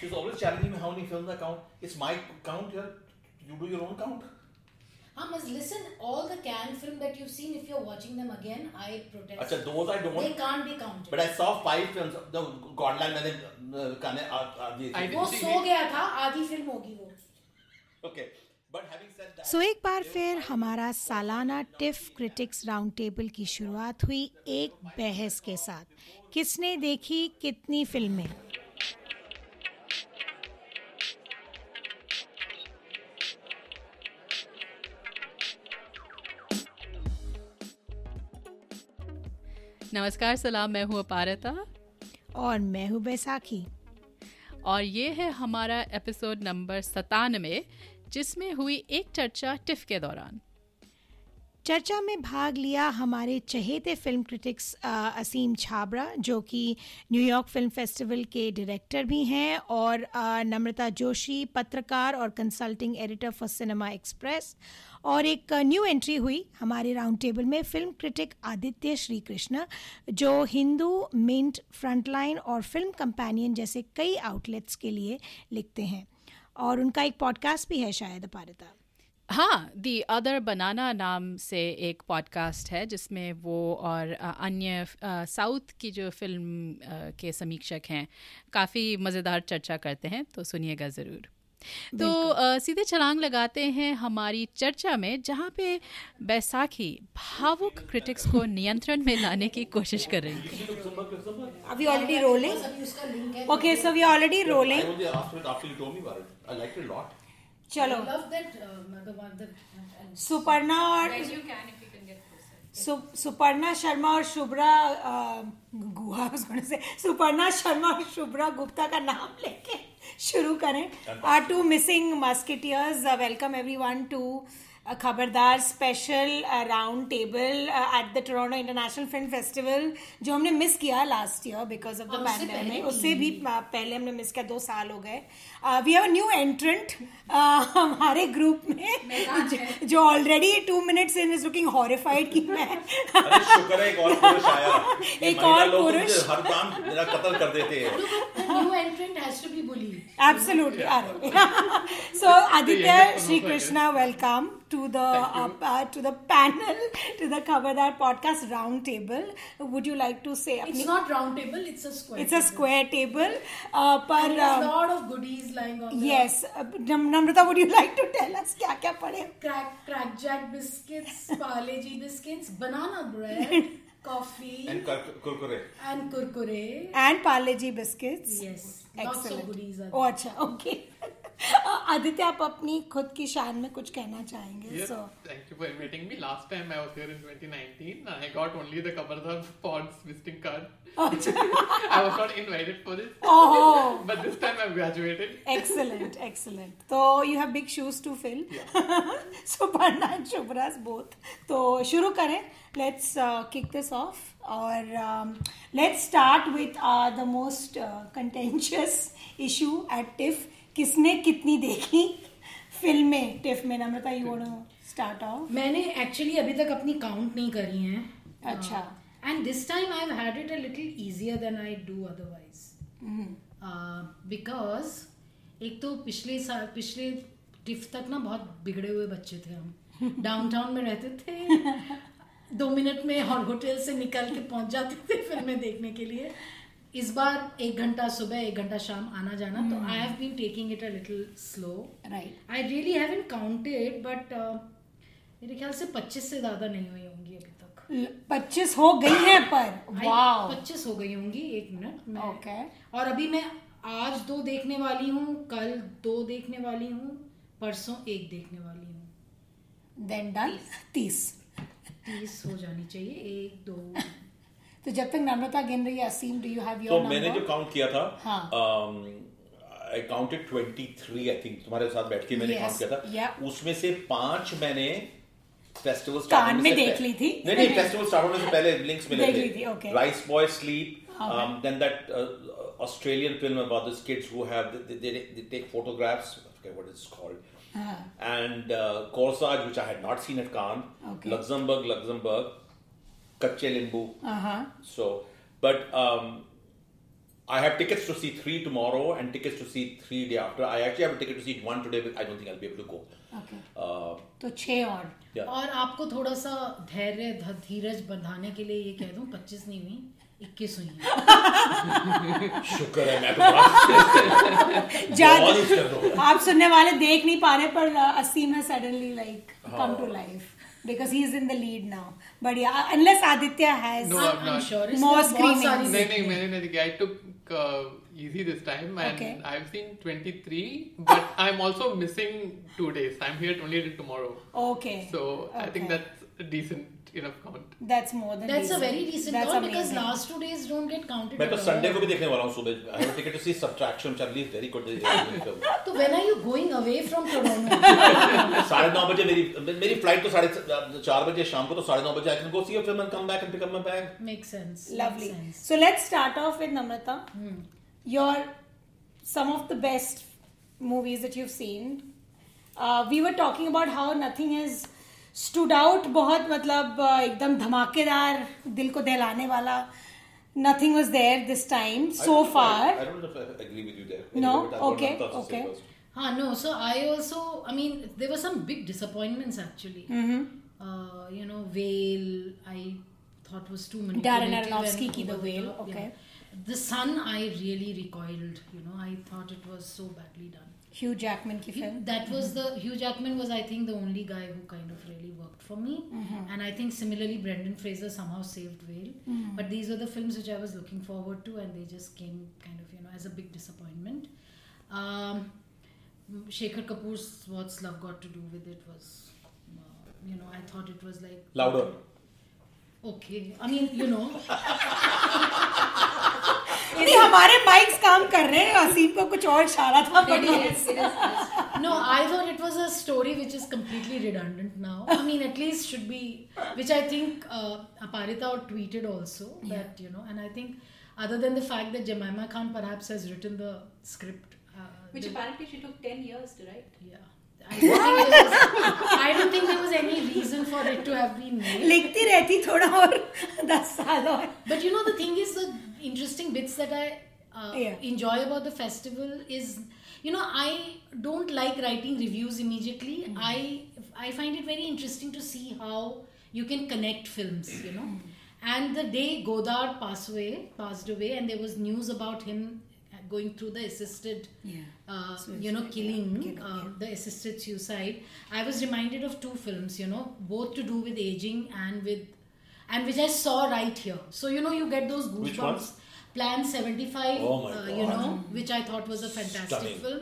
She's always challenging me how many films I count. It's my count here. You do your own count. Um, listen, all the Cannes film that you've seen, if you're watching them again, I protest. Achha, those I don't. They can't be counted. But I saw five films. The Godland मैंने uh, गाने I वो didn't see सो. गया था आधी film होगी वो Okay. But having said that, सो एक बार फिर हमारा सालाना टिफ क्रिटिक्स राउंड टेबल की शुरुआत हुई एक बहस के साथ किसने देखी कितनी फ़िल्में नमस्कार सलाम मैं हूँ अपारता। और मैं हूँ बैसाखी। और ये है हमारा एपिसोड नंबर सतानवे जिसमें हुई एक चर्चा टिफ के दौरान। चर्चा में भाग लिया हमारे चहेते फ़िल्म क्रिटिक्स असीम छाबरा जो कि न्यूयॉर्क फ़िल्म फेस्टिवल के डायरेक्टर भी हैं और नम्रता जोशी, पत्रकार और consulting editor for Cinema Express और एक न्यू एंट्री हुई हमारे राउंड टेबल में फ़िल्म क्रिटिक आदित्य श्री कृष्ण जो हिंदू मिंट फ्रंटलाइन और फ़िल्म कंपेनियन जैसे कई आउटलेट्स के लिए लिखते हैं। और उनका एक पॉडकास्ट भी है शायद अपारता। हाँ दी अदर बनाना नाम से एक पॉडकास्ट है जिसमें वो और अन्य साउथ की जो फ़िल्म के समीक्षक हैं काफ़ी मज़ेदार चर्चा करते हैं तो सुनिएगा ज़रूर। तो अ, सीधे छलांग लगाते हैं हमारी चर्चा में जहाँ पे बैसाखी भावुक क्रिटिक्स को नियंत्रण में लाने की कोशिश कर रही है Are we already rolling? अभी उसका लिंक है Okay, so we are चलो love that uh, the one that Suparna और सुपर्णा शर्मा और शुभ्रा गुहा से सुपर्णा शर्मा और शुभ्रा गुप्ता का नाम लेके शुरू करें। Are two missing musketeers welcome everyone to Khabardar special round table at the Toronto International Film Festival जो हमने मिस किया last year because of the और उससे भी। उससे भी पहले हमने मिस किया दो साल हो गए। We have a new entrant हमारे ग्रुप में जो already two minutes in is looking horrified की मैं एक और पुरुष so Aditya Shrikrishna welcome to the to the panel to the cover that podcast round table would you like to say it's a square table पर goodies is lying on the Yes. Uh, Namrata, would you like to tell us kya kya pade? Crack, crack jack biscuits, Parle-G biscuits, banana bread, coffee. And kurkure. And kurkure. And Parle-G biscuits. Yes. Excellent. Lots of goodies are there. Oh, acha, okay. Aditya आप अपनी खुद की शान में कुछ कहना चाहेंगे? So thank you for inviting me last time I was here in 2019 I got only the visiting card I was not invited for this but this time I graduated excellent excellent तो you have big shoes to fill so both तो शुरू करें. Let's kick this off और let's start with start with uh, the most uh, किसने कितनी देखी? फ़िल्में TIFF में Namrata you want start off मैंने एक्चुअली अभी तक अपनी काउंट नहीं करी हैं। अच्छा। And this time I have had it a little easier then I do otherwise because एक तो पिछले साल पिछले टिफ तक ना बहुत बिगड़े हुए बच्चे थे हम। डाउनटाउन में रहते थे। दो मिनट में हॉल होटल से निकल के पहुँच जाते थे फ़िल्में देखने के लिए। इस बार एक घंटा सुबह एक घंटा शाम आना जाना तो I have been taking it a little slow right I really haven't counted but मेरे ख्याल से 25 से ज़्यादा नहीं हुई होंगी अभी तक। पच्चीस हो गई हैं पर। वाओ पच्चीस हो गई होंगी एक मिनट मैं। ओके और अभी मैं आज दो देखने वाली हूँ कल दो देखने वाली हूँ परसों एक देखने वाली हूँ। देन डन तीस। तीस हो जानी चाहिए एक दो तो जब तक नम्रता गिन रही है Aseem do you have to your मैंने जो काउंट किया था हाँ। आई काउंटेड 23 आई थिंक तुम्हारे साथ बैठ के मैंने Yes, काउंट किया था yeah. उसमें से पाँच मैंने फेस्टिवल कान में देख ली थी। नहीं नहीं फेस्टिवल स्टार्ट होने से पहले लिंक्स मिले थे. Rice boy sleep. Then that Australian film about this kids who have they take photographs I forget what it's called and uh, Corsage which I had not seen at Cannes Okay. Luxembourg Luxembourg Kache Limbu हाँ so, but um, I have tickets to see three tomorrow and tickets to see three day after. I actually have a ticket to see one today, but I don't think I'll be able to go. Okay. Uh, तो छः और yeah. और आपको थोड़ा सा धैर्य धीरज बढ़ाने के लिए ये कह दूँ 25 नहीं हुई 21 हुई हैं शुक्र है मैं तो ही। आप सुनने वाले देख नहीं पा रहे पर असीम है suddenly like come to life because he's in the lead now. But yeah, uh, unless Aditya has no, I'm, not sure more screenings. No, no, no, I took uh, easy this time and okay. I've seen 23, but I'm also missing two days. I'm here only tomorrow. Okay. So okay. I think that's decent enough count that's more than That's a very decent That's count because last two days don't get counted मैं तो. Sunday को भी देखने वाला हूँ सुबह I have ticket to see subtraction which I believe very good तो when are you going away from Toronto? साढ़े नौ बजे मेरी मेरी फ़्लाइट तो साढ़े चार बजे शाम को तो साढ़े नौ बजे I can go see a film and come back and pick up my bag Makes sense. lovely Makes sense. so let's start off with namrata Hmm. your some of the best movies that you've seen uh, we were talking about how nothing has stood out बहुत मतलब एकदम धमाकेदार दिल को दहलाने वाला। Nothing was there this time so far no okay okay हाँ no so I also I mean there were some big disappointments actually you know well I thought was two minute Darren Aronofsky की well okay the son I really recoiled you know I thought it was so badly done Hugh Jackman की film. That was the Hugh Jackman was I think the only guy who kind of really worked for me, and I think similarly Brendan Fraser somehow saved Whale. But these were the films which I was looking forward to, and they just came kind of you know as a big disappointment. Um, Shekhar Kapur's "What's Love Got to Do with It" was, uh, you know, I thought it was like Louder. Okay, I mean, you know, नहीं हमारे mics काम कर रहे हैं असीम को कुछ और इशारा था I thought it was a story which is completely redundant now. I mean, at least should be, which I think uh, Aparita tweeted also that you know, and I think other than the fact that Jemima Khan perhaps has written the script, uh, Which the- apparently she took 10 years to write. yeah. I don't, think there was, I don't think there was any reason for it to have been made. लिखती रहती थोड़ा और दस साल और But you know, the thing is, the interesting bits that I uh, Yeah. enjoy about the festival is, you know, I don't like writing reviews immediately. I I find it very interesting to see how you can connect films. You know, and the day Godar passed away, passed away, and there was news about him going through the assisted, uh, you know, killing, uh, the assisted suicide. I was reminded of two films. You know, both to do with aging and with and which I saw right here. So you know, you get those Which goosebumps. Plan 75, Oh uh, you know, which I thought was a fantastic Stunning. film.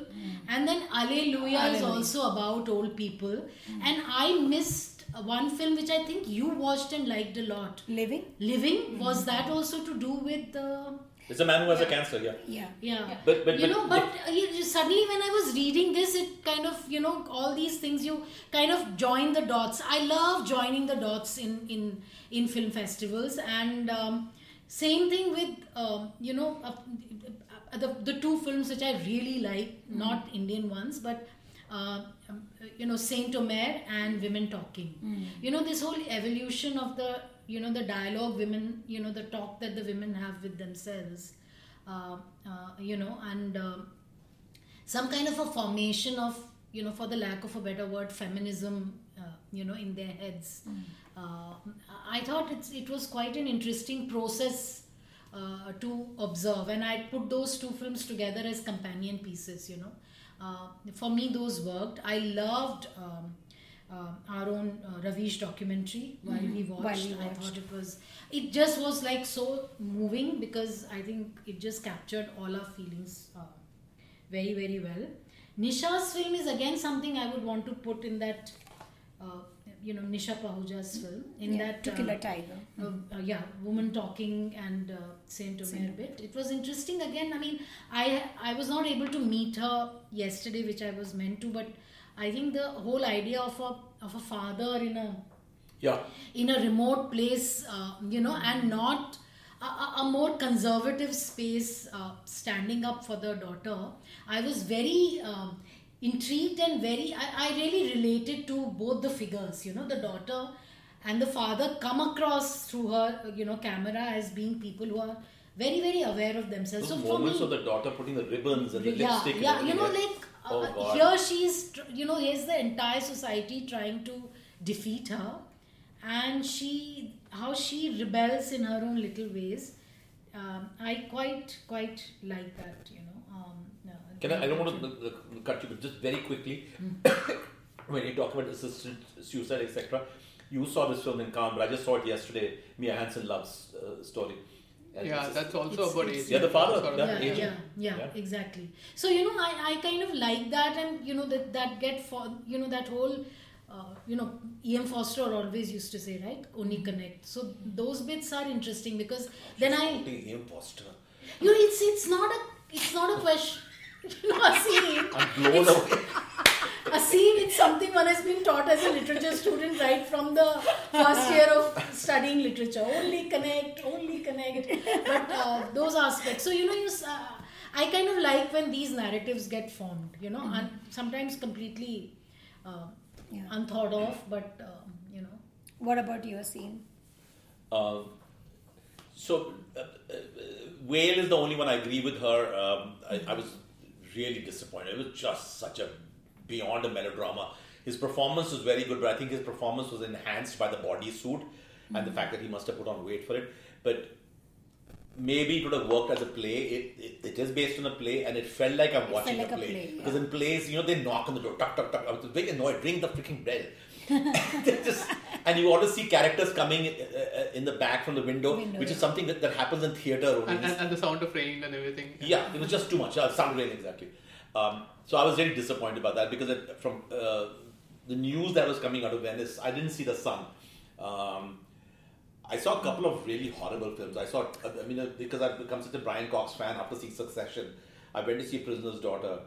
And then Allelujah is also about old people. And I missed one film which I think you watched and liked a lot. living Living was that also to do with the It's a man who has a cancer, yeah. yeah yeah. But- but- you but- know, but uh, you- you- suddenly when I was reading this, it kind of you know all these things you kind of join the dots. I love joining the dots in in in film festivals, and um, same thing with um, you know uh, uh, the the two films which I really like, not Indian ones, but. Uh, um, you know saint omer and women talking you know this whole evolution of the you know the dialogue women you know the talk that the women have with themselves uh, uh, you know and um some kind of a formation of you know for the lack of a better word feminism uh, you know in their heads. Uh, i thought it's, it was quite an interesting process uh, to observe and i put those two films together as companion pieces you know. Uh, for me those worked. I loved um, uh, our own uh, Ravish documentary while we watched. While we I watched. thought it was, it just was like so moving because I think it just captured all our feelings uh, very, very well. Nisha's film is again something I would want to put in that, uh, you know, Nisha Pahuja's film. In yeah, that, to kill a tiger uh, uh, yeah, woman talking and uh, Saint Omer bit. It was interesting. Again, I mean, I I was not able to meet her yesterday, which I was meant to, but I think the whole idea of a of a father in a Yeah. in a remote place, uh, you know, and not a, a, more conservative space, uh, standing up for the daughter. I was very um, intrigued and very, I, I really related to both the figures, you know, the daughter and the father come across through her, you know, camera as being people who are very very aware of themselves. So for moments me, of the daughter putting the ribbons and the yeah, lipstick. yeah, you know, like Oh, uh, here she's, you know, here's the entire society trying to defeat her, and she, how she rebels in her own little ways. Um, I quite, quite like that, you know. Um, uh, Can I, I don't want to cut you, but just very quickly, Hmm. when you talk about assisted suicide, etc., you saw this film in Cannes, but I just saw it yesterday. Mia Hansen-Løve's uh, story. And Yeah, that's also It's- about it's- age. Yeah, the father, Sort of yeah, yeah, yeah, yeah, Yeah. exactly. So you know, I, I kind of like that, and you know that that get for you know that whole, uh, you know, E.M. Forster always used to say right, only connect. So those bits are interesting because then I, Quoting E.M. Forster. you know, it's it's not a it's not a question. You know, a scene. I'm blown away. A scene, it's something one has been taught as a literature student right from the first year of studying literature. Only connect, only connect. But uh, those aspects. So, you know, you, uh, I kind of like when these narratives get formed, you know, and sometimes completely uh, Yeah. unthought of, but, um, you know. What about your scene? Um, so, uh, uh, Whale is the only one I agree with her. Um, I, I was really disappointed. It was just such a beyond a melodrama. His performance was very good, but I think his performance was enhanced by the bodysuit and the mm-hmm. fact that he must have put on weight for it. But maybe it would have worked as a play. It, it, it is based on a play, and it felt like I'm watching like a a play. play, Because in plays, you know, they knock on the door, tuck, tuck, tuck. I was very annoyed. Ring the freaking bell. They just, and you always see characters coming uh, uh, in the back from the window, Window, which is something that, that happens in theater only. And, and, and the sound of rain and everything. Yeah, it was just too much. Uh, sound rain exactly. Um, so I was really disappointed about that because it, from uh, the news that was coming out of Venice, I didn't see the Son. Um, I saw a couple of really horrible films. I saw, I mean, uh, because I've become such a Brian Cox fan after seeing Succession, I went to see Prisoner's Daughter,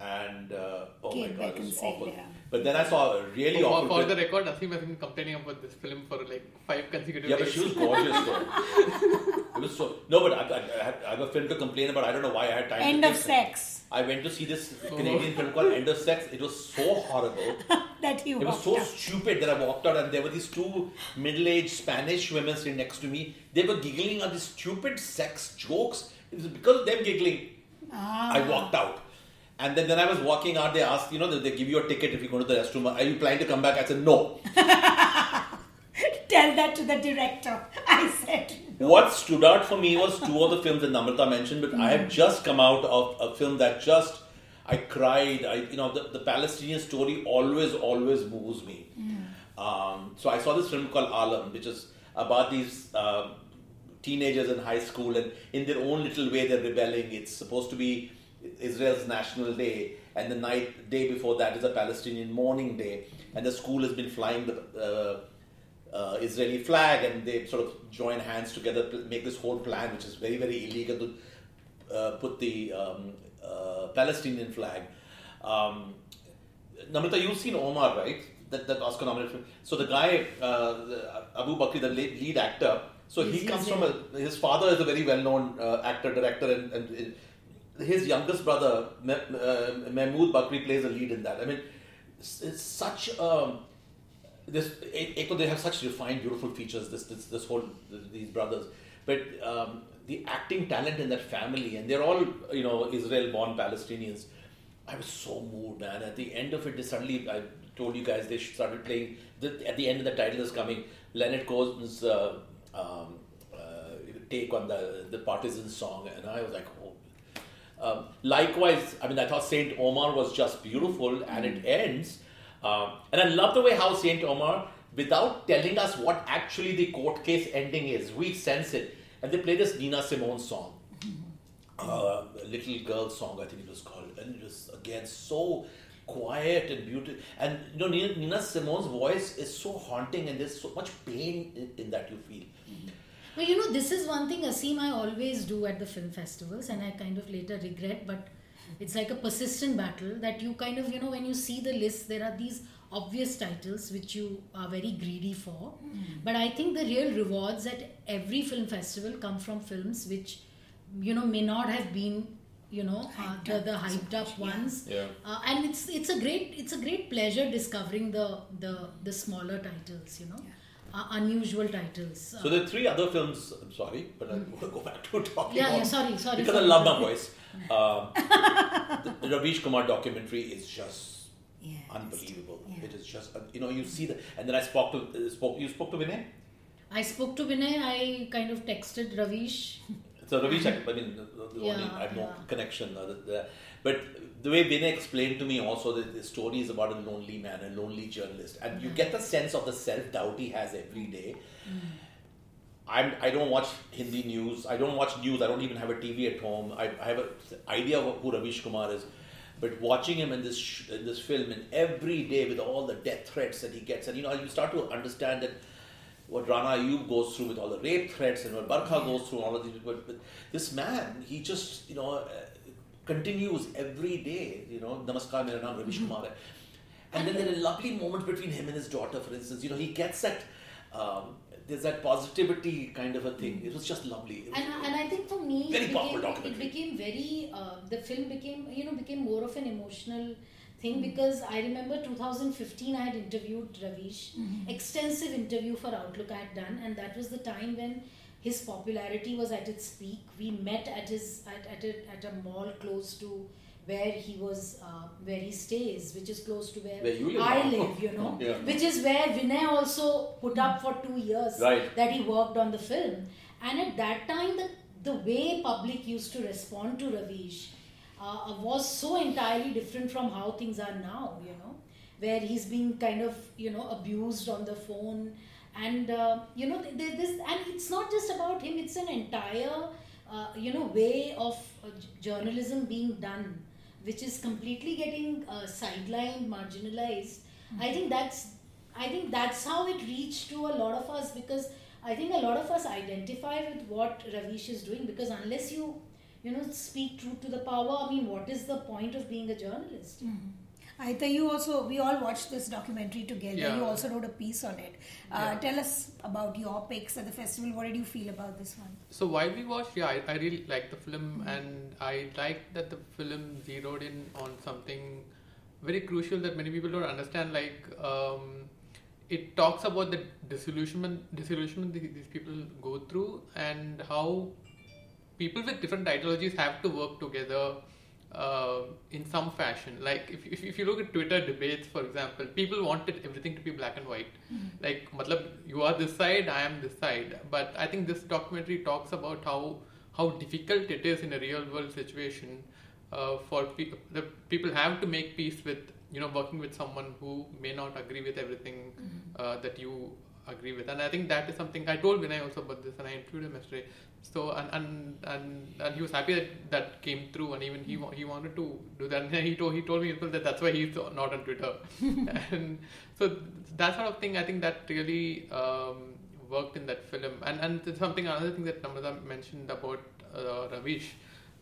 and uh, oh Kate my god, it was awful. yeah. But then I saw a really For, awful for film. the record, Asim has been complaining about this film for like five consecutive Yeah, but she was gorgeous though. it was so no, but I, I, I, had, I have a film to complain about. I don't know why I had time. End to of think. sex. I went to see this Canadian film called End of Sex. It was so horrible. that you It was so out. stupid that I walked out and there were these two middle-aged Spanish women sitting next to me. They were giggling at these stupid sex jokes. It was because of them giggling. Ah. I walked out. And then, then I was walking out, they asked, you know, they, they give you a ticket if you go to the restroom. Are you planning to come back? I said, no. Tell that to the director. I said. No. What stood out for me was two of the films that Namrata mentioned, but I have just come out of a film that just I cried. I you know the, the Palestinian story always always moves me. Um, so I saw this film called Alam, which is about these uh, teenagers in high school, and in their own little way they're rebelling. It's supposed to be Israel's national day, and the night day before that is a Palestinian mourning day, and the school has been flying the. Uh, uh, Israeli flag, and they sort of join hands together, to make this whole plan, which is very, very illegal to uh, put the um, uh, Palestinian flag. Um, Namrata, you've seen Omar, right? That, that Oscar nominated film. So the guy, uh, Abu Bakr, the lead, actor, so he comes from a, his father is a very well known uh, actor, director, and, and his youngest brother, uh, Mahmood Bakri, plays a lead in that. I mean, it's, it's such a this Eko, they have such refined, beautiful features. This this this whole these brothers, but um, the acting talent in that family, and they're all you know Israel-born Palestinians. I was so moved, man. At the end of it, they suddenly I told you guys they started playing. The, at the end of the title is coming. Leonard Cohen's uh, um, uh, take on the the partisan song, and I was like. Um, likewise, I mean, I thought Saint Omer was just beautiful, and it ends. Um, and I love the way how Saint Omer, without telling us what actually the court case ending is, we sense it. And they play this Nina Simone song, uh, Little Girl song, I think it was called, and it was again so quiet and beautiful. And you know, Nina, Nina Simone's voice is so haunting, and there's so much pain in, in that you feel. Well, you know, this is one thing, Asim, I always do at the film festivals, and I kind of later regret, but it's like a persistent battle that you kind of, you know, when you see the list, there are these obvious titles which you are very greedy for. But I think the real rewards at every film festival come from films which, you know, may not have been. You know uh, the the hyped up ones, Yeah. uh, and it's it's a great it's a great pleasure discovering the the the smaller titles. You know, uh, unusual titles. So there are three other films. I'm sorry, but I want to go back to talking. Yeah, yeah, sorry, sorry Because for I love my voice. Um, the, the Ravish Kumar documentary is just Yeah, unbelievable. yeah. It is just uh, you know you see the and then I spoke to uh, spoke you spoke to Vinay. I spoke to Vinay. I kind of texted Ravish. So Ravish, I, I mean, the, the Yeah, only, I have no connection. Uh, the, the, but the way Vinay explained to me also that the story is about a lonely man, a lonely journalist, and you get the sense of the self doubt he has every day. I'm, I don't watch Hindi news. I don't watch news. I don't even have a TV at home. I, I have an idea of who Ravish Kumar is. But watching him in this sh- in this film and every day with all the death threats that he gets, and you know, you start to understand that what Rana Ayub goes through with all the rape threats and what Barkha goes through, all of these. But, but this man, he just you know uh, continues every day. You know, Namaskar, mera naam Ravish Kumar hai. And then there are lovely moments between him and his daughter, for instance. You know, he gets that. Um, there's that positivity kind of a thing. It was just lovely. Was- and, and I think for me, Very it powerful became, it became very. Uh, the film became you know became more of an emotional thing because I remember 2015 I had interviewed Ravish, Mm-hmm. extensive interview for Outlook I had done, and that was the time when his popularity was at its peak. We met at his at at a, at a mall close to where he was uh, where he stays, which is close to where, live I now. live, you know, Yeah. which is where Vinay also put up for two years Right. that he worked on the film. And at that time, the, the way public used to respond to Ravish uh, was so entirely different from how things are now, you know, where he's being kind of, you know, abused on the phone. And, uh, you know, this, and it's not just about him, it's an entire, uh, you know, way of uh, j- journalism being done, which is completely getting uh, sidelined, marginalized. I think that's I think that's how it reached to a lot of us because I think a lot of us identify with what Ravish is doing because unless you, you know, speak truth to the power, I mean, what is the point of being a journalist? Aita, you also, we all watched this documentary together. Yeah. You also wrote a piece on it. Uh, Yeah. Tell us about your picks at the festival. What did you feel about this one? So while we watched, yeah, I, I really liked the film, and I liked that the film zeroed in on something very crucial that many people don't understand. Like, um, it talks about the disillusionment, disillusionment these, these people go through, and how people with different ideologies have to work together uh, in some fashion. Like if, if, if you look at Twitter debates, for example, people wanted everything to be black and white. Like, matlab, you are this side, I am this side. But I think this documentary talks about how how difficult it is in a real world situation uh, for people. The people have to make peace with you know working with someone who may not agree with everything uh, that you agree with. And i think that is something i told vinay also about this and i interviewed him yesterday. So and and and, and he was happy that that came through and even he he wanted to do that. And he told he told me as well that that's why he's not on twitter. And so that sort of thing i think that really um, worked in that film. And and something another thing that Namrata mentioned about uh, ravish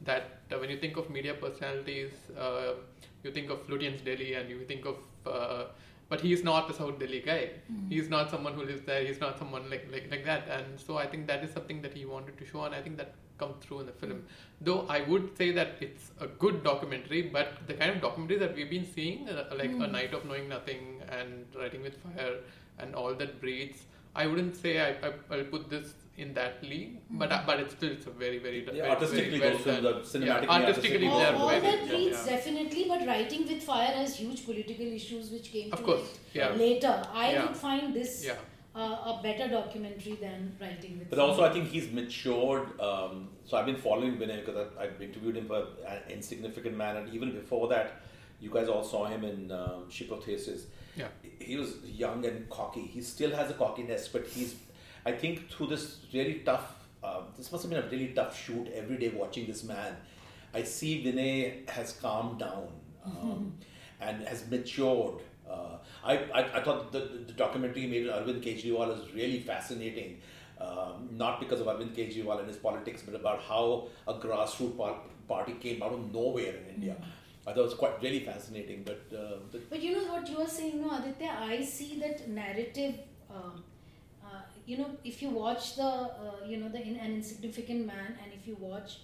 that uh, when you think of media personalities, uh, you think of Lutyens Delhi and you think of, uh, but he's not a South Delhi guy. Hmm. He's not someone who lives there. He's not someone like, like like that. And so I think that is something that he wanted to show, and I think that comes through in the film. Hmm. Though I would say that it's a good documentary, but the kind of documentaries that we've been seeing, uh, like A hmm. Night of Knowing Nothing and Writing with Fire and all that breathes. I wouldn't say I, I, I'll put this in that league, but uh, but it's still it's a very very Yeah, very, artistically very those films done. are cinematically, yeah, artistically artistically all, all very that yeah, reads yeah. definitely, but Writing with Fire has huge political issues which came Of to course, light yeah. later. I Yeah. would find this Yeah. uh, a better documentary than Writing with But Fire. also, I think he's matured. Um, so I've been following Vinay because I've, I've interviewed him for an insignificant man, and even before that, you guys all saw him in um, Ship of Theseus. Yeah. He was young and cocky. He still has a cockiness, but he's. I think through this really tough. Uh, this must have been a really tough shoot. Every day watching this man, I see Vinay has calmed down um, and has matured. Uh, I, I, I thought the, the documentary made Arvind Kejriwal is really fascinating. Um, not because of Arvind Kejriwal and his politics, but about how a grassroots par- party came out of nowhere in India. I thought it was quite really fascinating. But, uh, but you know what you are saying, no, Aditya. I see that narrative. Um, you know, if you watch the, uh, you know, the in, an insignificant man, and if you watch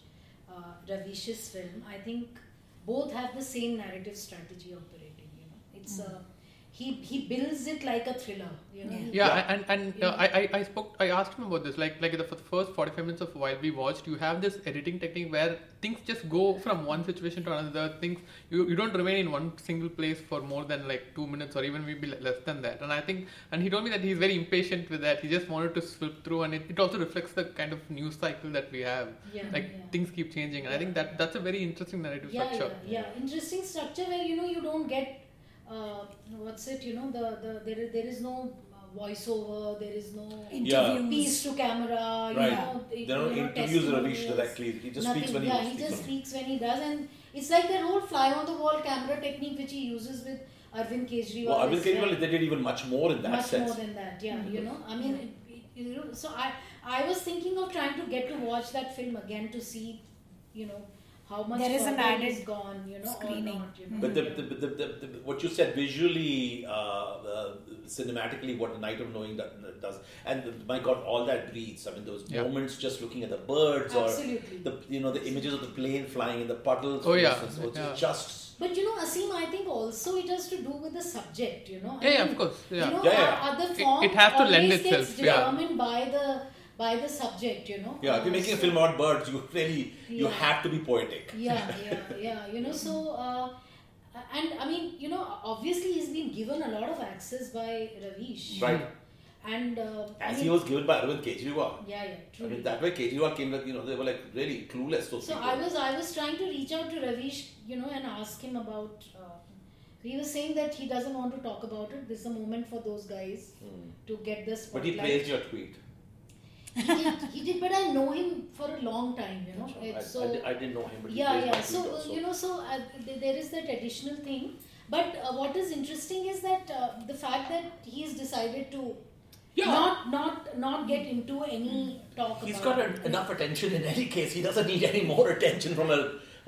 uh, Ravish's film, I think both have the same narrative strategy operating. You know, it's uh, he he builds it like a thriller. You know. Yeah. Yeah, and and Yeah. uh, I, I I spoke. I asked him about this. Like like the, for the first forty five minutes of while we watched, you have this editing technique where things just go from one situation to another. Things you, you don't remain in one single place for more than like two minutes or even maybe less than that. And I think and he told me that he's very impatient with that. He just wanted to slip through, and it, it also reflects the kind of news cycle that we have. Yeah, like yeah. things keep changing, and I think that that's a very interesting narrative yeah, structure. yeah, yeah. Interesting structure where you know you don't get uh, what's it? You know the the there is, there is no uh, voiceover. There is no Interviews. piece to camera. You Right. know, They you don't know, interviews Ravish directly. He just Nothing, speaks when he yeah, he just speak. speaks when he does, and it's like that whole fly on the wall camera technique which he uses with Arvind Kejriwal. Well, Arvind Kejriwal, like, they did even much more in that much sense. more than that. Yeah, you know, I mean, it, it, you know, so I I was thinking of trying to get to watch that film again to see, you know, how much There is an further added he's gone, you know, screening. not. You know? But the, the, the, the, the, what you said visually, uh, uh, cinematically, what the Night of Knowing that does, and my God, all that breathes. I mean, those Yeah. moments just looking at the birds, Absolutely. or the you know the images of the plane flying in the puddles. Oh, yeah. instance, which Yeah. just But you know, Asim, I think also it has to do with the subject. You know, I Yeah, yeah, of course. Yeah. You know, Yeah, yeah. other It- form it has to lend itself, gets yeah. determined by the by the subject. You know. yeah. If you're making a film about birds, you really you Yeah. have to be poetic. yeah yeah yeah you know so uh, and i mean you know obviously he's been given a lot of access by ravish Right. and uh, I As mean, he was given by Arvind Kejriwal. yeah yeah I true mean, that way Kejriwal came, like, you know, they were like really clueless. Those so people. i was i was trying to reach out to ravish you know and ask him about uh, he was saying that he doesn't want to talk about it this is a moment for those guys Hmm. to get the But he praised your tweet. He did he did but i know him for a long time you know I, It's I, so di- I didn't know him, but yeah yeah so also. you know so uh, there is that additional thing but uh, what is interesting is that uh, the fact that he's decided to Yeah. not not not get into any talk He's about got an, enough attention in any case. He doesn't need any more attention from a,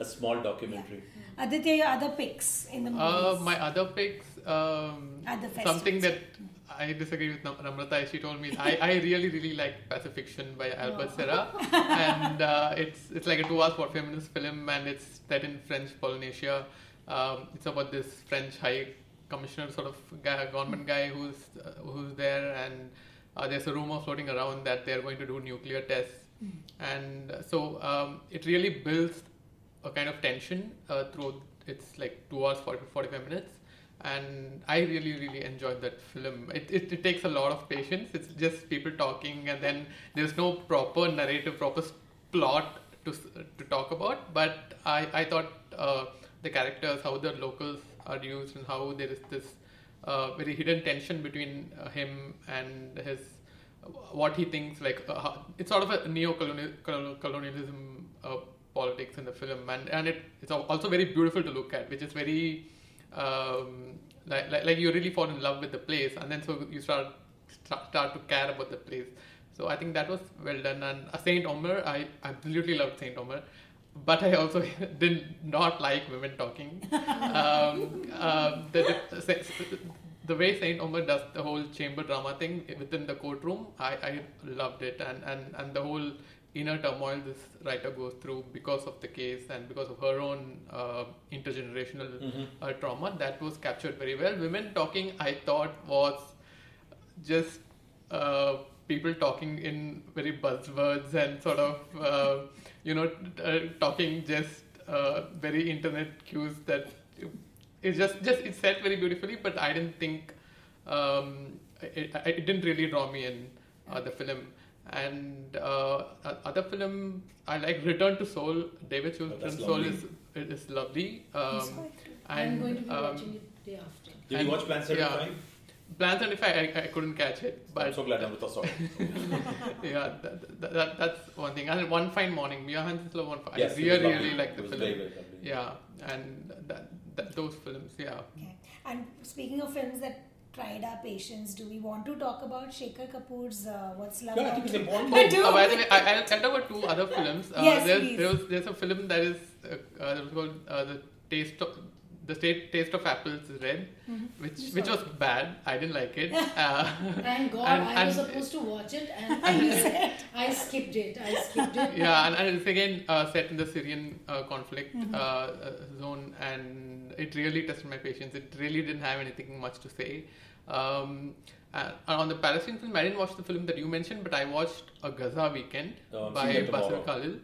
a small documentary. Aditya, your other picks in the Uh, movies? my other picks, um, At the something that I disagree with Nam- Namrata. She told me I, I really really like Pacifiction by Albert Oh. Serra, and uh, it's it's like a two hours forty minutes film, and it's set in French Polynesia. Um, it's about this French high commissioner sort of guy, government guy who's uh, who's there, and uh, there's a rumor floating around that they're going to do nuclear tests, and uh, so um, it really builds a kind of tension uh, through it's like two hours 40, 45 minutes and i really really enjoyed that film. It, it, it takes a lot of patience. It's just people talking and then there's no proper narrative proper plot to, to talk about. But i, I thought uh, the characters how the locals are used and how there is this uh, very hidden tension between uh, him and his what he thinks like uh, it's sort of a neo-colonialism uh, politics in the film. And, and it, it's also very beautiful to look at which is very um, like, like like you really fall in love with the place and then so you start start, start to care about the place. So I think that was well done. And uh, Saint Omer I absolutely loved Saint Omer but I also did not like women talking. Um, um, the, the, the way Saint Omer does the whole chamber drama thing within the courtroom, I, I loved it, and, and, and the whole inner turmoil this writer goes through because of the case and because of her own uh, intergenerational Mm-hmm. uh, trauma that was captured very well. Women talking, I thought was just uh, people talking in very buzzwords and sort of uh, you know t- uh, talking just uh, very internet cues that it's just just it's said very beautifully but i didn't think um, it, it, didn't really draw me in uh, the film and uh, other film i like return to Seoul david Oh, that's Return to Seoul lovely. is it is lovely um, He's quite good. i'm going to be um, watching it day after Did And- you watch Plan yeah. Plan 75 I, I couldn't catch it but I'm so glad Namrata saw it. yeah, that, that, that, that's one thing. And one fine morning, Mia Hansen's One Fine. Yes, I really, really like It the was film. very, very. Yeah, and that, that those films, yeah. Okay. And speaking of films that tried our patience, do we want to talk about Shekhar Kapur's uh, What's Love? Yeah, I think it's About? important. I do. Uh, by the way, I, I'll tell you about two other films. Uh, Yes, there's, please. there was, there's a film that is uh, uh, that was called uh, the Taste of the State Taste of Apples is Red, Mm-hmm. which which was bad. I didn't like it. Uh, thank god and- i was supposed to watch it and I, I skipped it i skipped it yeah, and, and it's again uh, set in the Syrian uh, conflict Mm-hmm. uh, uh, zone, and it really tested my patience. It really didn't have anything much to say. Um, and on the Palestinian film, I didn't watch the film that you mentioned, but I watched a Gaza Weekend by seeing that Basil tomorrow. Khalil,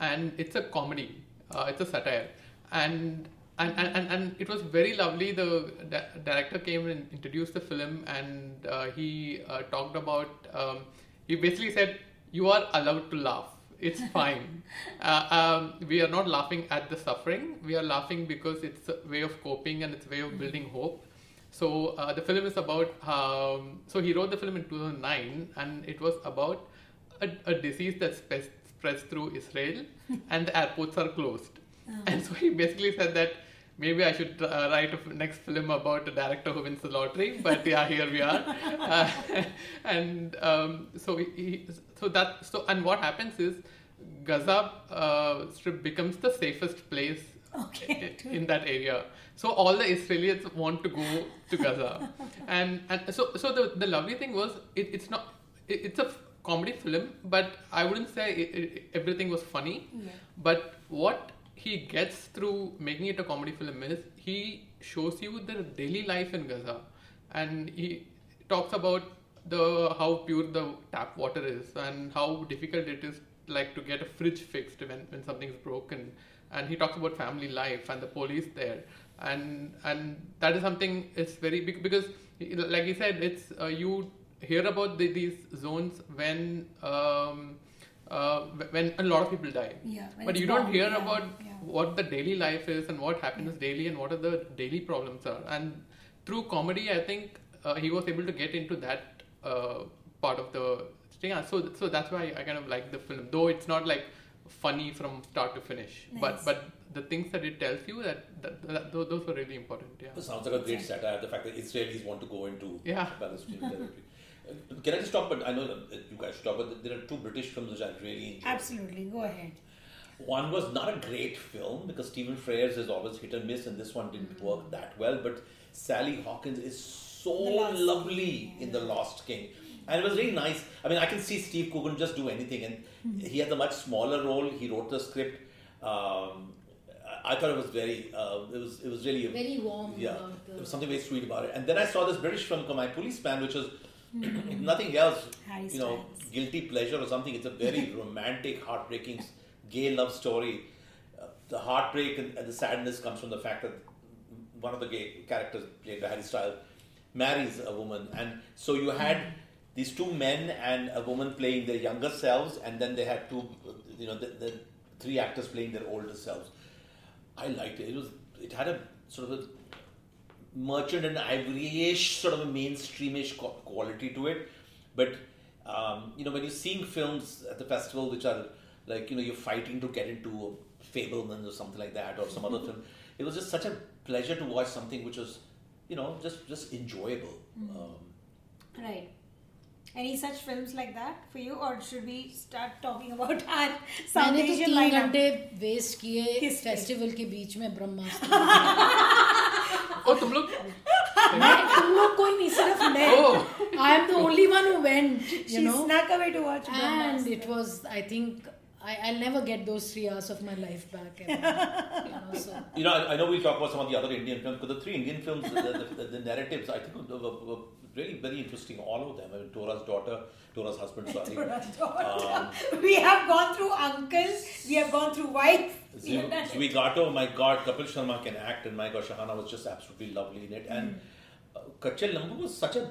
and it's a comedy. Uh, it's a satire, and and, and, and, and it was very lovely. The di- director came and introduced the film, and uh, he uh, talked about. Um, he basically said, "You are allowed to laugh. It's fine. uh, um, we are not laughing at the suffering. We are laughing because it's a way of coping and it's a way of building hope." So uh, the film is about. Um, so he wrote the film in 2009, and it was about a, a disease that spreads, spreads through Israel, and the airports are closed. And so he basically said that maybe I should uh, write a f- next film about a director who wins the lottery. But yeah, here we are. Uh, and um, so he, so that so and what happens is Gaza uh, Strip becomes the safest place Okay. in that area. So all the Israelis want to go to Gaza, and and so so the the lovely thing was it, it's not it, it's a comedy film, but I wouldn't say it, everything was funny. But what he gets through making it a comedy film is he shows you the daily life in Gaza, and he talks about the how pure the tap water is and how difficult it is like to get a fridge fixed when, when something's broken. And he talks about family life and the police there. And and that is something it's very big because like he said it's uh, you hear about the, these zones when um, uh, when a lot of people die. Yeah, but you don't hear yeah, about yeah. What the daily life is and what happens daily and what are the daily problems are and through comedy i think uh, he was able to get into that uh, part of the yeah so so that's why i kind of like the film though it's not like funny from start to finish but Nice. but the things that it tells you that, that, that those, those were really important yeah It sounds like a great satire. The fact that Israelis want to go into Yeah. Palestinian territory. Uh, Can I just talk But I know that you guys should talk about. There are two British films which I really enjoyed. Absolutely. Go ahead. One was not a great film because Stephen Frears is always hit and miss, and this one didn't work that well. But Sally Hawkins is so lovely in The Lost King. And it was really nice. I mean, I can see Steve Coogan just do anything, and he had a much smaller role. He wrote the script. Um, I thought it was very. Uh, it was. It was really a- Very warm Yeah, the- there was something very sweet about it. And then I saw this British film called My Policeman, which was if nothing else, Harry you know, Styles. guilty pleasure or something. It's a very romantic, heartbreaking, gay love story. Uh, the heartbreak and, and the sadness comes from the fact that one of the gay characters played by Harry Styles marries a woman, and so you had these two men and a woman playing their younger selves, and then they had two, you know, the, the three actors playing their older selves. I liked it. It was it had a sort of a merchant and ivory-ish sort of a mainstreamish qu- quality to it, but um, you know when you're seeing films at the festival which are like you know you're fighting to get into a Fabelman or something like that or some other film. It was just such a pleasure to watch something which was, you know, just just enjoyable. Mm-hmm. Um, right. Any such films like that for you, or should we start talking about our South मैंने Asian तो तीन घंटे waste किए festival के बीच में ब्रह्मास्त्र और तुम लोग मैं तुम लोग कोई नहीं सिर्फ मैं I am the only one who went you know I, i'll never get those three hours of my life back ever, you know, so you know, I, I know we'll talk about some of the other Indian films, but the three Indian films, the, the, the, the narratives, I think were, were, were really very interesting. All of them. I mean, Tora's daughter, Tora's husband, sorry. Tora's daughter. Um, we have gone through uncle, we have gone through wife. we Zwi- have. Zwigato, my God, Kapil Sharma can act, and my God, Shahana was just absolutely lovely in it. And uh, Kacchey Limbu was such a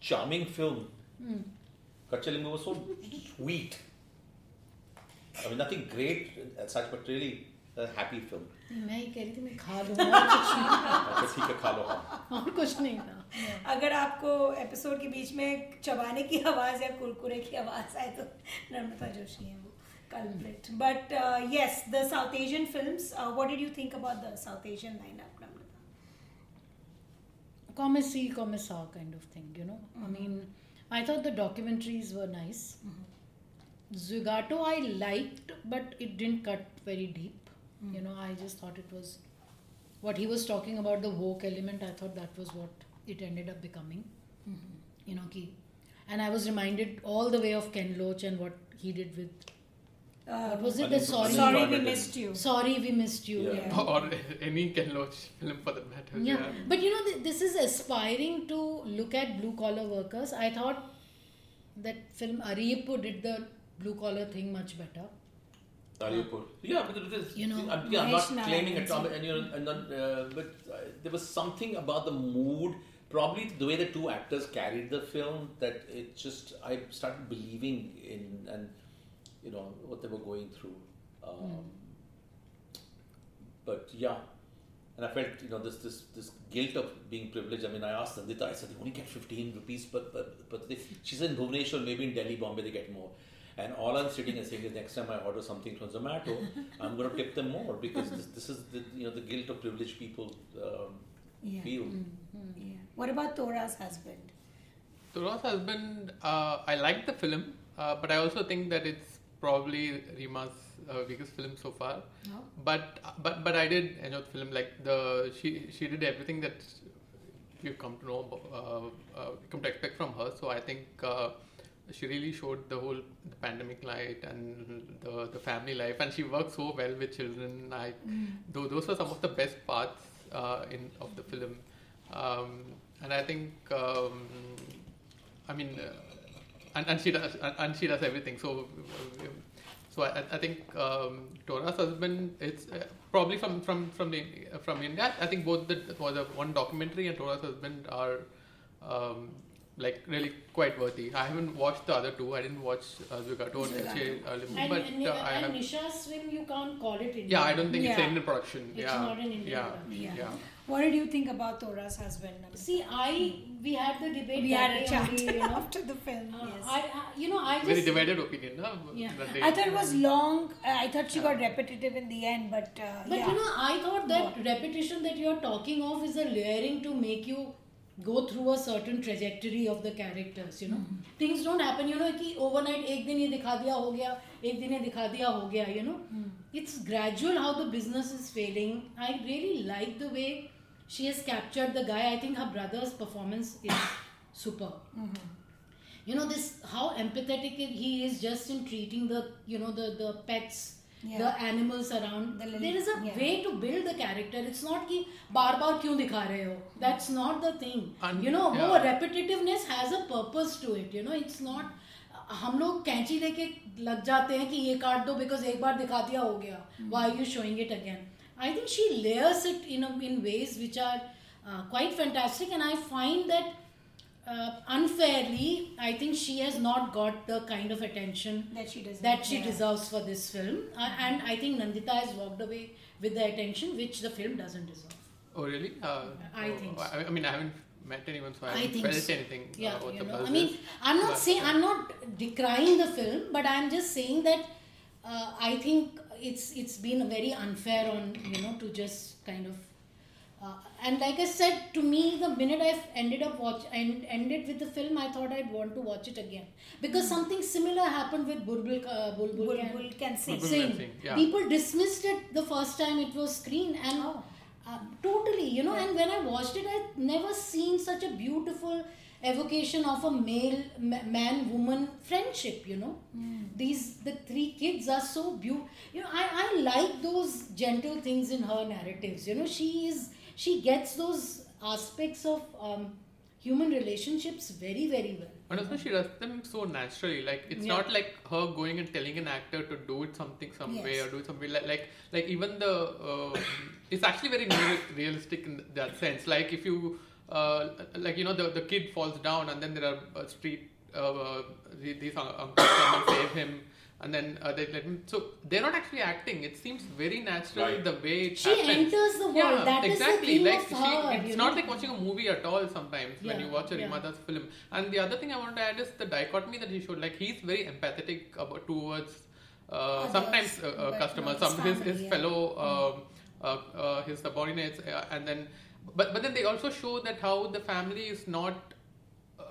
charming film. Kacchey Limbu was so sweet. I mean, nothing great as such, but really a happy film. मैं ही कह रही थी मैं खा लूँगा। कुछ नहीं ठीक है खा लो हाँ। और कुछ नहीं ना अगर आपको एपिसोड के बीच में चबाने की आवाज़ या कुरकुरे की आवाज़ आए तो नम्रता जोशी है वो culprit but yes the South Asian films what did you think about the South Asian lineup Namrata कॉमेसी कॉमेसा kind of thing you know I mean I thought the documentaries were nice Zwigato I liked, but it didn't cut very deep. Hmm. You know, I just thought it was what he was talking about the woke element. I thought that was what it ended up becoming. Mm-hmm. You know, ki, and I was reminded all the way of Ken Loach and what he did with uh, what was it? The sorry, Sorry, we missed you. sorry, we missed you. Yeah. Yeah. or any Ken Loach film for that matter. Yeah, but you know, th- this is aspiring to look at blue collar workers. I thought that film Ariyippu did the blue collar thing much better. Ariyapur. Yeah, because it is, You know, I'm, yeah, I'm not claiming Narayan, it, and you know, and then, uh, but uh, there was something about the mood, probably the way the two actors carried the film, that it just I started believing in and you know what they were going through. Um, But yeah, and I felt you know this this this guilt of being privileged. I mean, I asked Nandita. I said, they only get 15 rupees but per, per day." She said, "In Bhubaneswar, maybe in Delhi, Bombay, they get more." And all I'm sitting and saying is, next time I order something from Zomato, I'm going to tip them more because this, this is the you know the guilt of privileged people um, Yeah. feel. Yeah. What about Tora's husband? Tora's husband, uh, I like the film, uh, but I also think that it's probably Rima's uh, biggest film so far. No. But but but I did enjoy the film. Like the she she did everything that you've come to know, uh, uh, come to expect from her. So I think uh, she really showed the whole the pandemic light and the the family life, and she worked so well with children. I tho- those were some of the best parts uh, in of the film, um, and I think. Um, I mean, uh, and, and she does and, and she does everything. So, so I, I think um, Tora's husband. It's uh, probably from from from the from India. I think both the was a one documentary and Tora's husband are. Um, like really quite worthy. I haven't watched the other two. I didn't watch uh, Zwigato and Zwigato. Eche, uh, Limbu, And, but and, uh, I and have. Nisha's film, you can't call it Indian. Yeah, I don't think it's Yeah. an Indian production. It's yeah, not an Indian yeah, production. Yeah. yeah. What did you think about Tora's husband? Namita? See, I we had the debate. we had a chat only, you know. after the film. Uh, yes. I, I, you know, I just Very divided opinion. No? Yeah. That I thought it was long. Uh, I thought she got repetitive in the end, but uh, But yeah. you know, I thought that repetition that you're talking of is a layering to make you go through a certain trajectory of the characters. You know, things don't happen. You know, कि overnight एक दिन ये दिखा दिया हो गया, एक दिन ये दिखा दिया हो गया. You know, it's gradual how the business is failing. I really like the way she has captured the guy. I think her brother's performance is super. You know this how empathetic he is just in treating the you know the the pets Yeah. the animals around The there is a yeah. way to build the character it's not कि बार बार क्यों दिखा रहे हो that's not the thing And- you know वो yeah. repetitiveness has a purpose to it you know it's not हम लोग कैंची लेके लग जाते हैं कि ये काट दो बिकॉज़ एक बार दिखा दिया हो गया why are you showing it again I think she layers it in a, in ways which are uh, quite fantastic and I find that uh, unfairly I think she has not got the kind of attention that she does. that she deserves for this film uh, and i think nandita has walked away with the attention which the film doesn't deserve Oh really? Uh, I oh, think so. I, I mean, I haven't met anyone, so I I haven't think felt so. anything uh, yeah about the know i mean i'm not But- saying i'm not decrying the film but i'm just saying that uh, i think it's it's been very unfair on you know to just kind of and like I said, to me, the minute I ended up watch and ended with the film, I thought I'd want to watch it again because something similar happened with Bulbul. Uh, Bulbul, Bulbul Can- can sing. Bulbul sing. can sing, yeah. People dismissed it the first time it was screened, and Oh. uh, totally, you know. And when I watched it, I'd never seen such a beautiful evocation of a male ma- man woman friendship. You know, these the three kids are so beautiful. You know, I I like those gentle things in her narratives. You know, she is she gets those aspects of um, human relationships very very well. And also, she does them so naturally. Like it's Yeah. not like her going and telling an actor to do it something some way Yes. or do it some way. Like like, like even the uh, it's actually very realistic in that sense. Like if you uh, like you know the the kid falls down and then there are uh, street uh, uh, these un- uncles come and save him. And then uh, they let him. So they're not actually acting. It seems very natural Right. the way it She happens. enters the world. Yeah, That is the exactly. theme like of she, her, it's not know. like watching a movie at all. Sometimes when you watch a yeah. Rimada's film. And the other thing I want to add is the dichotomy that he showed. Like he's very empathetic about towards uh, Others, sometimes uh, uh, customers, some his his, his yeah. fellow um, uh, uh, his subordinates, uh, and then but but then they also show that how the family is not.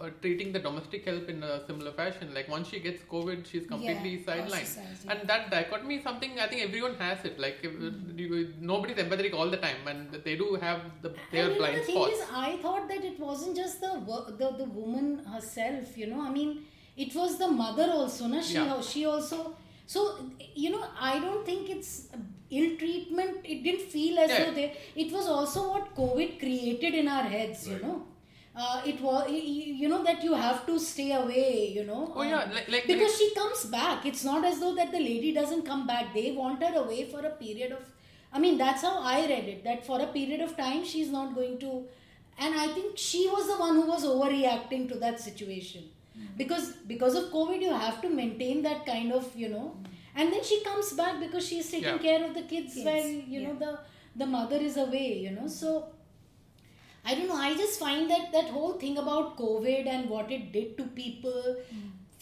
Uh, treating the domestic help in a similar fashion. Like once she gets COVID, she's completely Yeah, sidelined. ostracized, yeah. And that dichotomy is something I think everyone has it. Like if, you, nobody's empathetic all the time, and they do have the, their and you know, blind the thing spots. is, I thought that it wasn't just the wo- the the woman herself. You know, I mean, it was the mother also. Na? She Yeah. she also So you know, I don't think it's ill treatment. It didn't feel as Yeah. though they. It was also what COVID created in our heads. You know, uh, it was you know that you have to stay away. You know. Oh, yeah, um, like- like- because she comes back. It's not as though that the lady doesn't come back. They want her away for a period of. I mean, that's how I read it. That for a period of time, she's not going to. And I think she was the one who was overreacting to that situation because because of covid you have to maintain that kind of you know and then she comes back because she's taking Yeah. care of the kids Yes, while you know the the mother is away you know so i don't know i just find that that whole thing about covid and what it did to people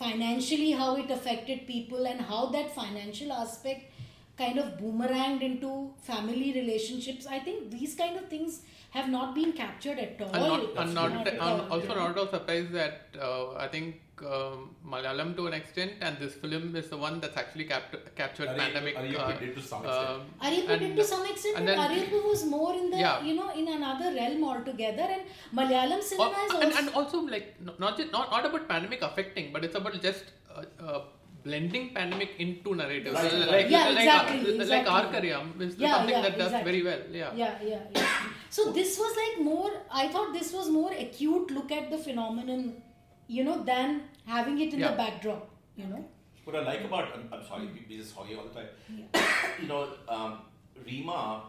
financially how it affected people and how that financial aspect kind of boomeranged into family relationships i think these kind of things have not been captured at all. And not, and not, Not at all, also not at all surprised that uh, I think um, Malayalam to an extent, and this film is the one that's actually capt- captured Ari- pandemic. Ariyippu did to some extent. um, Ariyippu did and- to some extent, and but then- Ariyippu was more in the Yeah. you know in another realm altogether, and Malayalam Al- cinema is also and, and also like not just, not not about pandemic affecting, but it's about just uh, uh, blending pandemic into narratives. Right, like, right. Yeah, like, exactly, uh, like exactly. Aarkkariyam is Yeah, something yeah, that does exactly. very well. Yeah. yeah, yeah, yeah. So this was like more. I thought this was more acute look at the phenomenon, you know, than having it in Yeah. the backdrop. You know. What I like about, I'm, I'm sorry, we, we just hoggy all the time. you know, um, Rima,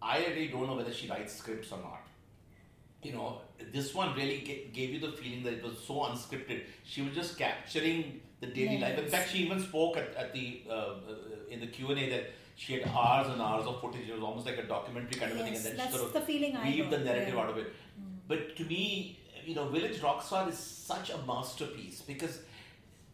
I really don't know whether she writes scripts or not. You know, this one really ga- gave you the feeling that it was so unscripted. She was just capturing the daily life. In fact, she even spoke at, at the uh, uh, in the Q and A that she had hours and hours of footage. It was almost like a documentary kind of a thing, and then that's she sort of the feeling I weave the narrative yeah. out of it. But to me, you know, Village Rockstar is such a masterpiece because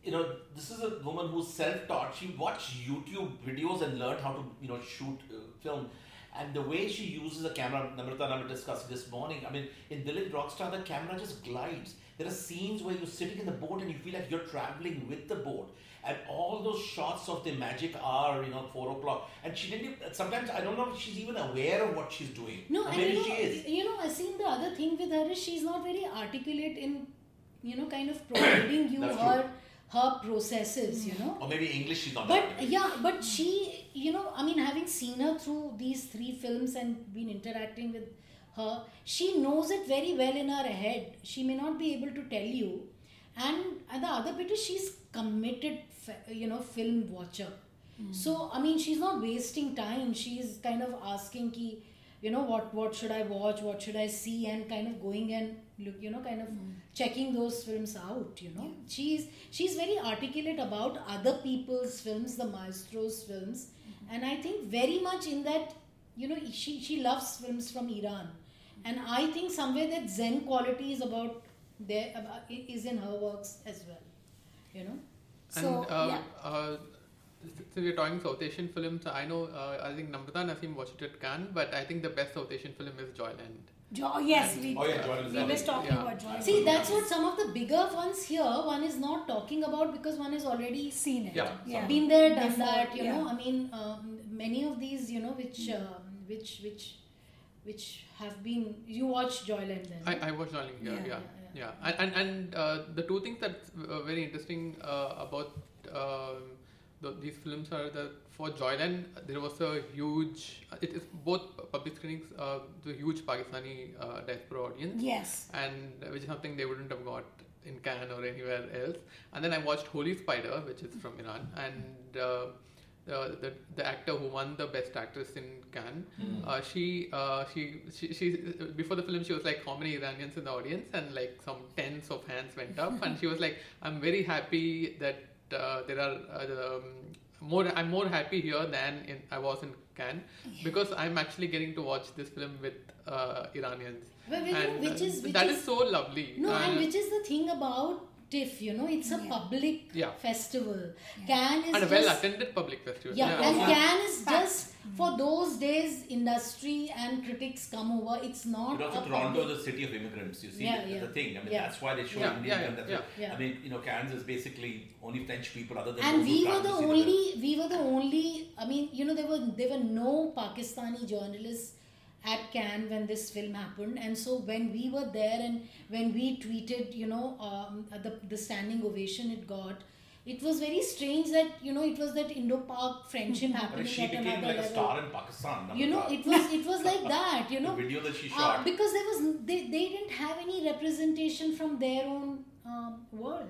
you know, this is a woman who's self-taught. She watched YouTube videos and learned how to, you know, shoot uh, film. And the way she uses a camera, Namrata and I were discussing this morning. I mean, in Village Rockstar, the camera just glides. There are scenes where you're sitting in the boat and you feel like you're traveling with the boat. And all those shots of the magic hour, you know, four o'clock. And she didn't. Sometimes I don't know if she's even aware of what she's doing. No, Or maybe you know, she is. you know, I seen the other thing with her is she's not very articulate in, you know, kind of providing you That's true. her her processes. You know. Or maybe English she's not. But good. yeah, but she, you know, I mean, having seen her through these three films and been interacting with her, she knows it very well in her head. She may not be able to tell you. And, and the other bit is she's committed, you know, film watcher. So I mean, she's not wasting time. She's kind of asking ki, you know, what what should I watch? What should I see? And kind of going and look, you know, kind of hmm. checking those films out. You know, she's she's very articulate about other people's films, the maestros' films, mm-hmm. and I think very much in that, you know, she she loves films from Iran, mm-hmm. and I think somewhere that Zen quality is about there about, is in her works as well. You know. And So, uh, yeah. uh, since we're talking South Asian films, I know uh, I think Namrata Nasim watched it at Cannes, but I think the best South Asian film is Joyland. Jo- yes, we, Oh, yeah, Joy is we were talking Yeah. about Joyland. See, that's what some of the bigger ones here one is not talking about because one has already seen it. Yeah, yeah. been there, done Before, that. You yeah. know, I mean, um, many of these, you know, which um, which which which have been. You watch Joyland then? I, I watched Joyland, yeah, Yeah, yeah. And and, and uh, the two things that's uh, very interesting uh, about um the, these films are that for Joyland there was a huge. It is both public screenings. Uh, the huge Pakistani uh, diaspora audience. Yes. and which is something they wouldn't have got in Cannes or anywhere else. And then I watched Holy Spider, which is from Iran, and uh, the, the actor who won the best actress in Cannes, uh, she, uh, she she she before the film she was like, how many Iranians in the audience? And like some tens of hands went up, and she was like, I'm very happy that uh, there are. Uh, um, more, I'm more happy here than in I was in Cannes because I'm actually getting to watch this film with uh, Iranians. Well, well, And, which uh, is- which that is- is so lovely. no, and which is the thing about TIFF? You know, it's a Yeah. public Yeah. festival. Cannes is and a just well attended public festival. Yeah, and Yeah. Cannes is Fact. just for those days industry and critics come over. It's not But also a Toronto public- is a city of immigrants. You see Yeah, the, yeah. the thing. I mean, Yeah. that's why they show Yeah, Indian yeah, film. That's yeah, yeah. I mean, you know, Cannes is basically only French people other than and we were the to see only we were the only i mean you know there were there were no pakistani journalists at Cannes when this film happened and so when we were there and when we tweeted you know um, the, the standing ovation it got it was very strange that you know it was that Indo-Pak friendship happening she at became another like a star in Pakistan. you know, it was it was like that. You know, the video that she uh, because there was they, they didn't have any representation from their own um, world.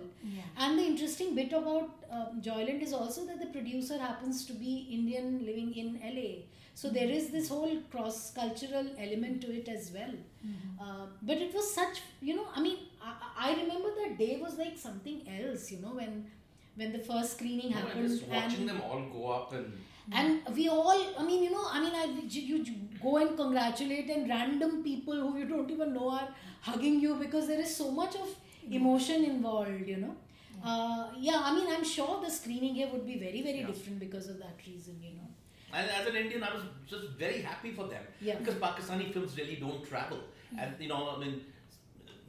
And the interesting bit about um, Joyland is also that the producer happens to be Indian living in LA. So there is this whole cross cultural element to it as well. Uh, but it was such, you know, I mean, I, I remember that day was like something else, you know, when when the first screening You know, happened. just watching and, them all go up and and we all i mean you know i mean I, you, you go and congratulate and random people who you don't even know are hugging you because there is so much of emotion involved you know uh, yeah i mean i'm sure the screening here would be very very Yeah. different because of that reason you know And as an Indian, I was just very happy for them Yeah. because Pakistani films really don't travel, and you know, I mean,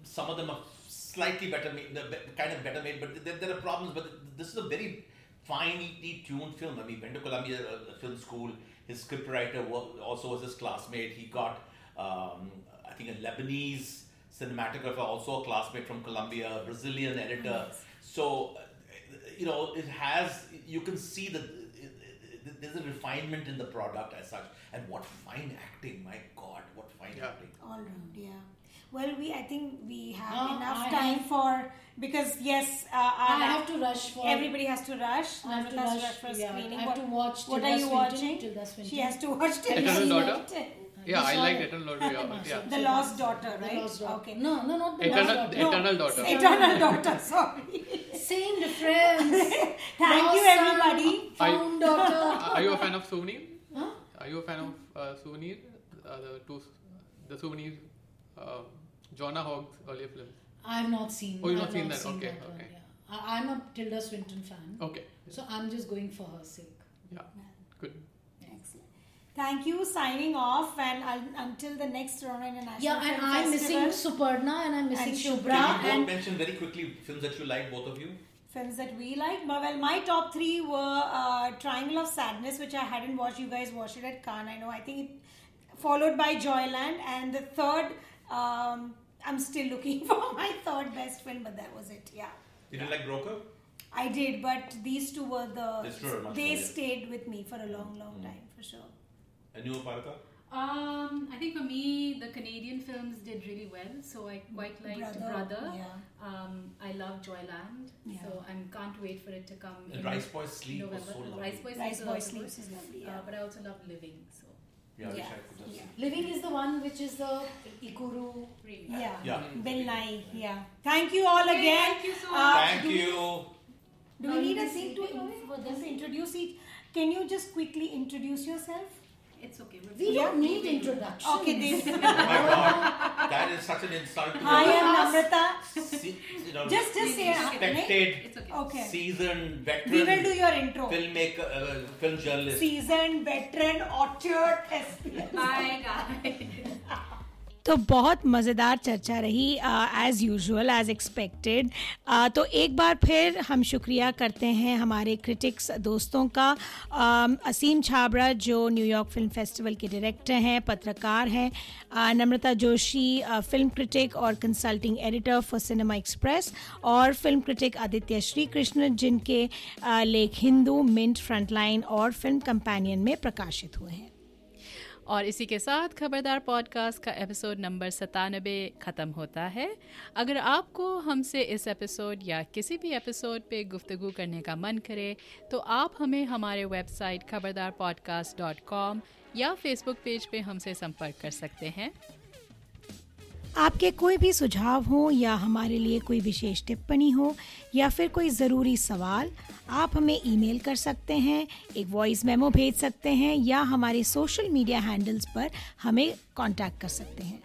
some of them are slightly better made, kind of better made, but there, there are problems. But this is a very finely tuned film. I mean, went to Columbia Film School. His scriptwriter also was his classmate. He got, um, I think, a Lebanese cinematographer, also a classmate from Columbia, Brazilian editor. So, uh, you know, it has. You can see that there's a refinement in the product as such, and what fine acting! My God, what fine Yeah. acting! all round yeah well we i think we have Ah, enough I time have- for because yes uh, i our- have to rush for everybody has to rush I have to Namrata's rush, for yeah, screening I have what, to watch what are you watching Tilda she has to watch Eternal Tilda Daughter? Swinton. Yeah, I saw like it. Eternal Daughter. Yeah, yeah. the lost daughter right? The right Lost Daughter. okay no no not the Eternal, Lost Daughter. Eternal Daughter. eternal daughter sorry same difference thank you Lost son, everybody found daughter Are you a fan of Souvenir? Huh? Are you a fan of uh, Souvenir? Uh, the two, the Souvenir, uh, Joanna Hogg's earlier films. I have not seen. Oh, you've I not have seen that? Okay, one, okay. yeah. I, I'm a Tilda Swinton fan, Okay. so I'm just going for her sake. Yeah. Good. Excellent thank you signing off and un- until the next Toronto International Yeah, and Film I'm Festival, missing Suparna and I'm missing And Shubra Can you and mention very quickly films that you like, both of you? films that we like. Well, my top three were uh, Triangle of Sadness, which I hadn't watched. You guys watched it at Cannes, I know. I think it followed by Joyland, and the third, um, I'm still looking for my third best film, but that was it. Yeah, Did you like Broker? I did, but these two were the These two are much they stayed with me for a long, long Mm. time for sure. And you, Parita? Um, I think for me, the Canadian films did really well. So I quite liked Brother. yeah. Um, I love Joyland. Yeah. So I can't wait for it to come. And in Rice Boy's Sleep was November. so lovely. Rice Boy Rice Sleep Boy is also Sleeps good. is lovely. Uh, but I also love Living. So Yeah, I Yeah. I could just. Yeah. Living is the one which is the Ikiru. premium. Yeah. Yeah. Bill Nighy. Yeah. Thank you all Okay, again. thank you so Uh, Thank do- you. Do we need a thing to, sleeping to introduce each? Can you just quickly introduce yourself? It's okay. We'll We see. don't need introduction. Okay, this. Oh my God, that is such an insult to I am Namrata. se- you know, Just, just say it. respected, It's okay. Okay. seasoned, veteran We will do your intro. filmmaker, uh, film journalist. Seasoned, veteran, authored, SPL. Bye, guys. तो बहुत मज़ेदार चर्चा रही as usual as expected तो एक बार फिर हम शुक्रिया करते हैं हमारे क्रिटिक्स दोस्तों का। अम, असीम छाबड़ा जो न्यूयॉर्क फ़िल्म फेस्टिवल के डायरेक्टर हैं पत्रकार हैं अ, नम्रता जोशी फ़िल्म क्रिटिक और consulting editor for Cinema Express और फ़िल्म क्रिटिक आदित्य श्री कृष्ण जिनके लेख हिंदू मिंट फ्रंटलाइन और फ़िल्म कंपेनियन में प्रकाशित हुए हैं। और इसी के साथ खबरदार पॉडकास्ट का एपिसोड नंबर सतानबे ख़त्म होता है। अगर आपको हमसे इस एपिसोड या किसी भी एपिसोड पे गुफ्तु करने का मन करे तो आप हमें हमारे website Khabardar podcast dot com या फेसबुक पेज पे हमसे संपर्क कर सकते हैं। आपके कोई भी सुझाव हो या हमारे लिए कोई विशेष टिप्पणी हो या फिर कोई ज़रूरी सवाल आप हमें ईमेल कर सकते हैं एक वॉइस मेमो भेज सकते हैं या हमारे सोशल मीडिया हैंडल्स पर हमें कांटेक्ट कर सकते हैं।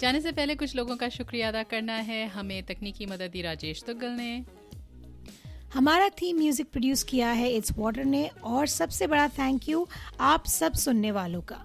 जाने से पहले कुछ लोगों का शुक्रिया अदा करना है। हमें तकनीकी मदद दी राजेश तुगल ने। हमारा थीम म्यूज़िक प्रोड्यूस किया है इट्स वाटर ने और सबसे बड़ा थैंक यू आप सब सुनने वालों का।